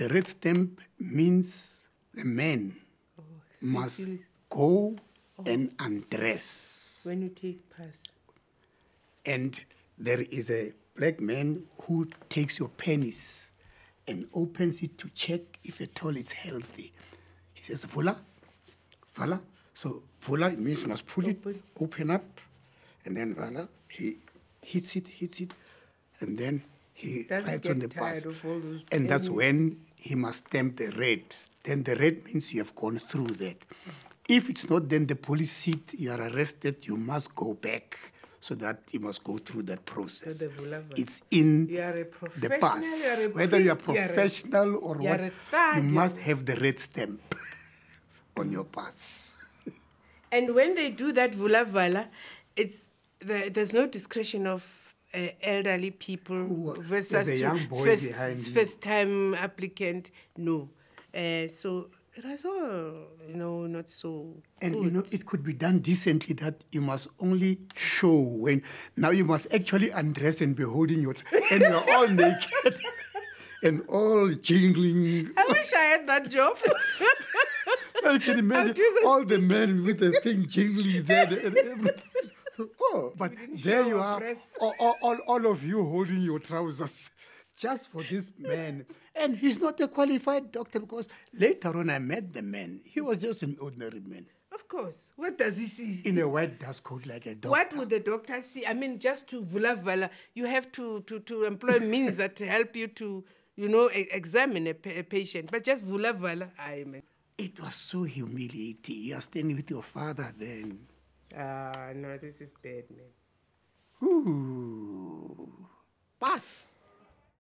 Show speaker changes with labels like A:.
A: The red stamp means the man oh, must
B: syphilis.
A: go and undress.
B: When you take pass.
A: And there is a black man who takes your penis and opens it to check if at all it's healthy. He says, Vula, Vala. So Vula means you must pull it,
B: Open.
A: open up, and then Vala, he hits it, hits it, and then he writes on the bus. And that's when he must stamp the red. Then the red means you have gone through that. If it's not, then the police seat, you are arrested, you must go back so that you must go through that process.
B: Vula.
A: It's in
B: You are a
A: the
B: professional,
A: pass.
B: you are a
A: Whether you are
B: priest, you are
A: professional or
B: you
A: what,
B: a thug,
A: you
B: you
A: must have the red stamp on your pass.
B: And when they do that vula vala, it's the, there's no discretion of uh, elderly people
A: Who-
B: versus
A: a young boy
B: first, first time applicant. No, uh, so it was all you know not so
A: And
B: good.
A: you know, it could be done decently that you must only show when. Now you must actually undress and be holding your. and you're all naked and all jingling.
B: I wish I had that job.
A: I can imagine all the men with the thing jingling there. Oh, but there you are, all, all, all, of you holding your trousers just for this man. And he's not a qualified doctor because later on I met the man. He was just an ordinary man
B: of course. What does he see?
A: in a white dust coat like a doctor.
B: What would the doctor see? I mean, just to vula vala, you have to, to, to employ means that help you to, you know, examine a, a patient. But just vula vala, I mean.
A: It was so humiliating. You are standing with your father then.
B: Ah, no, this is bad, man.
A: Ooh. Pass.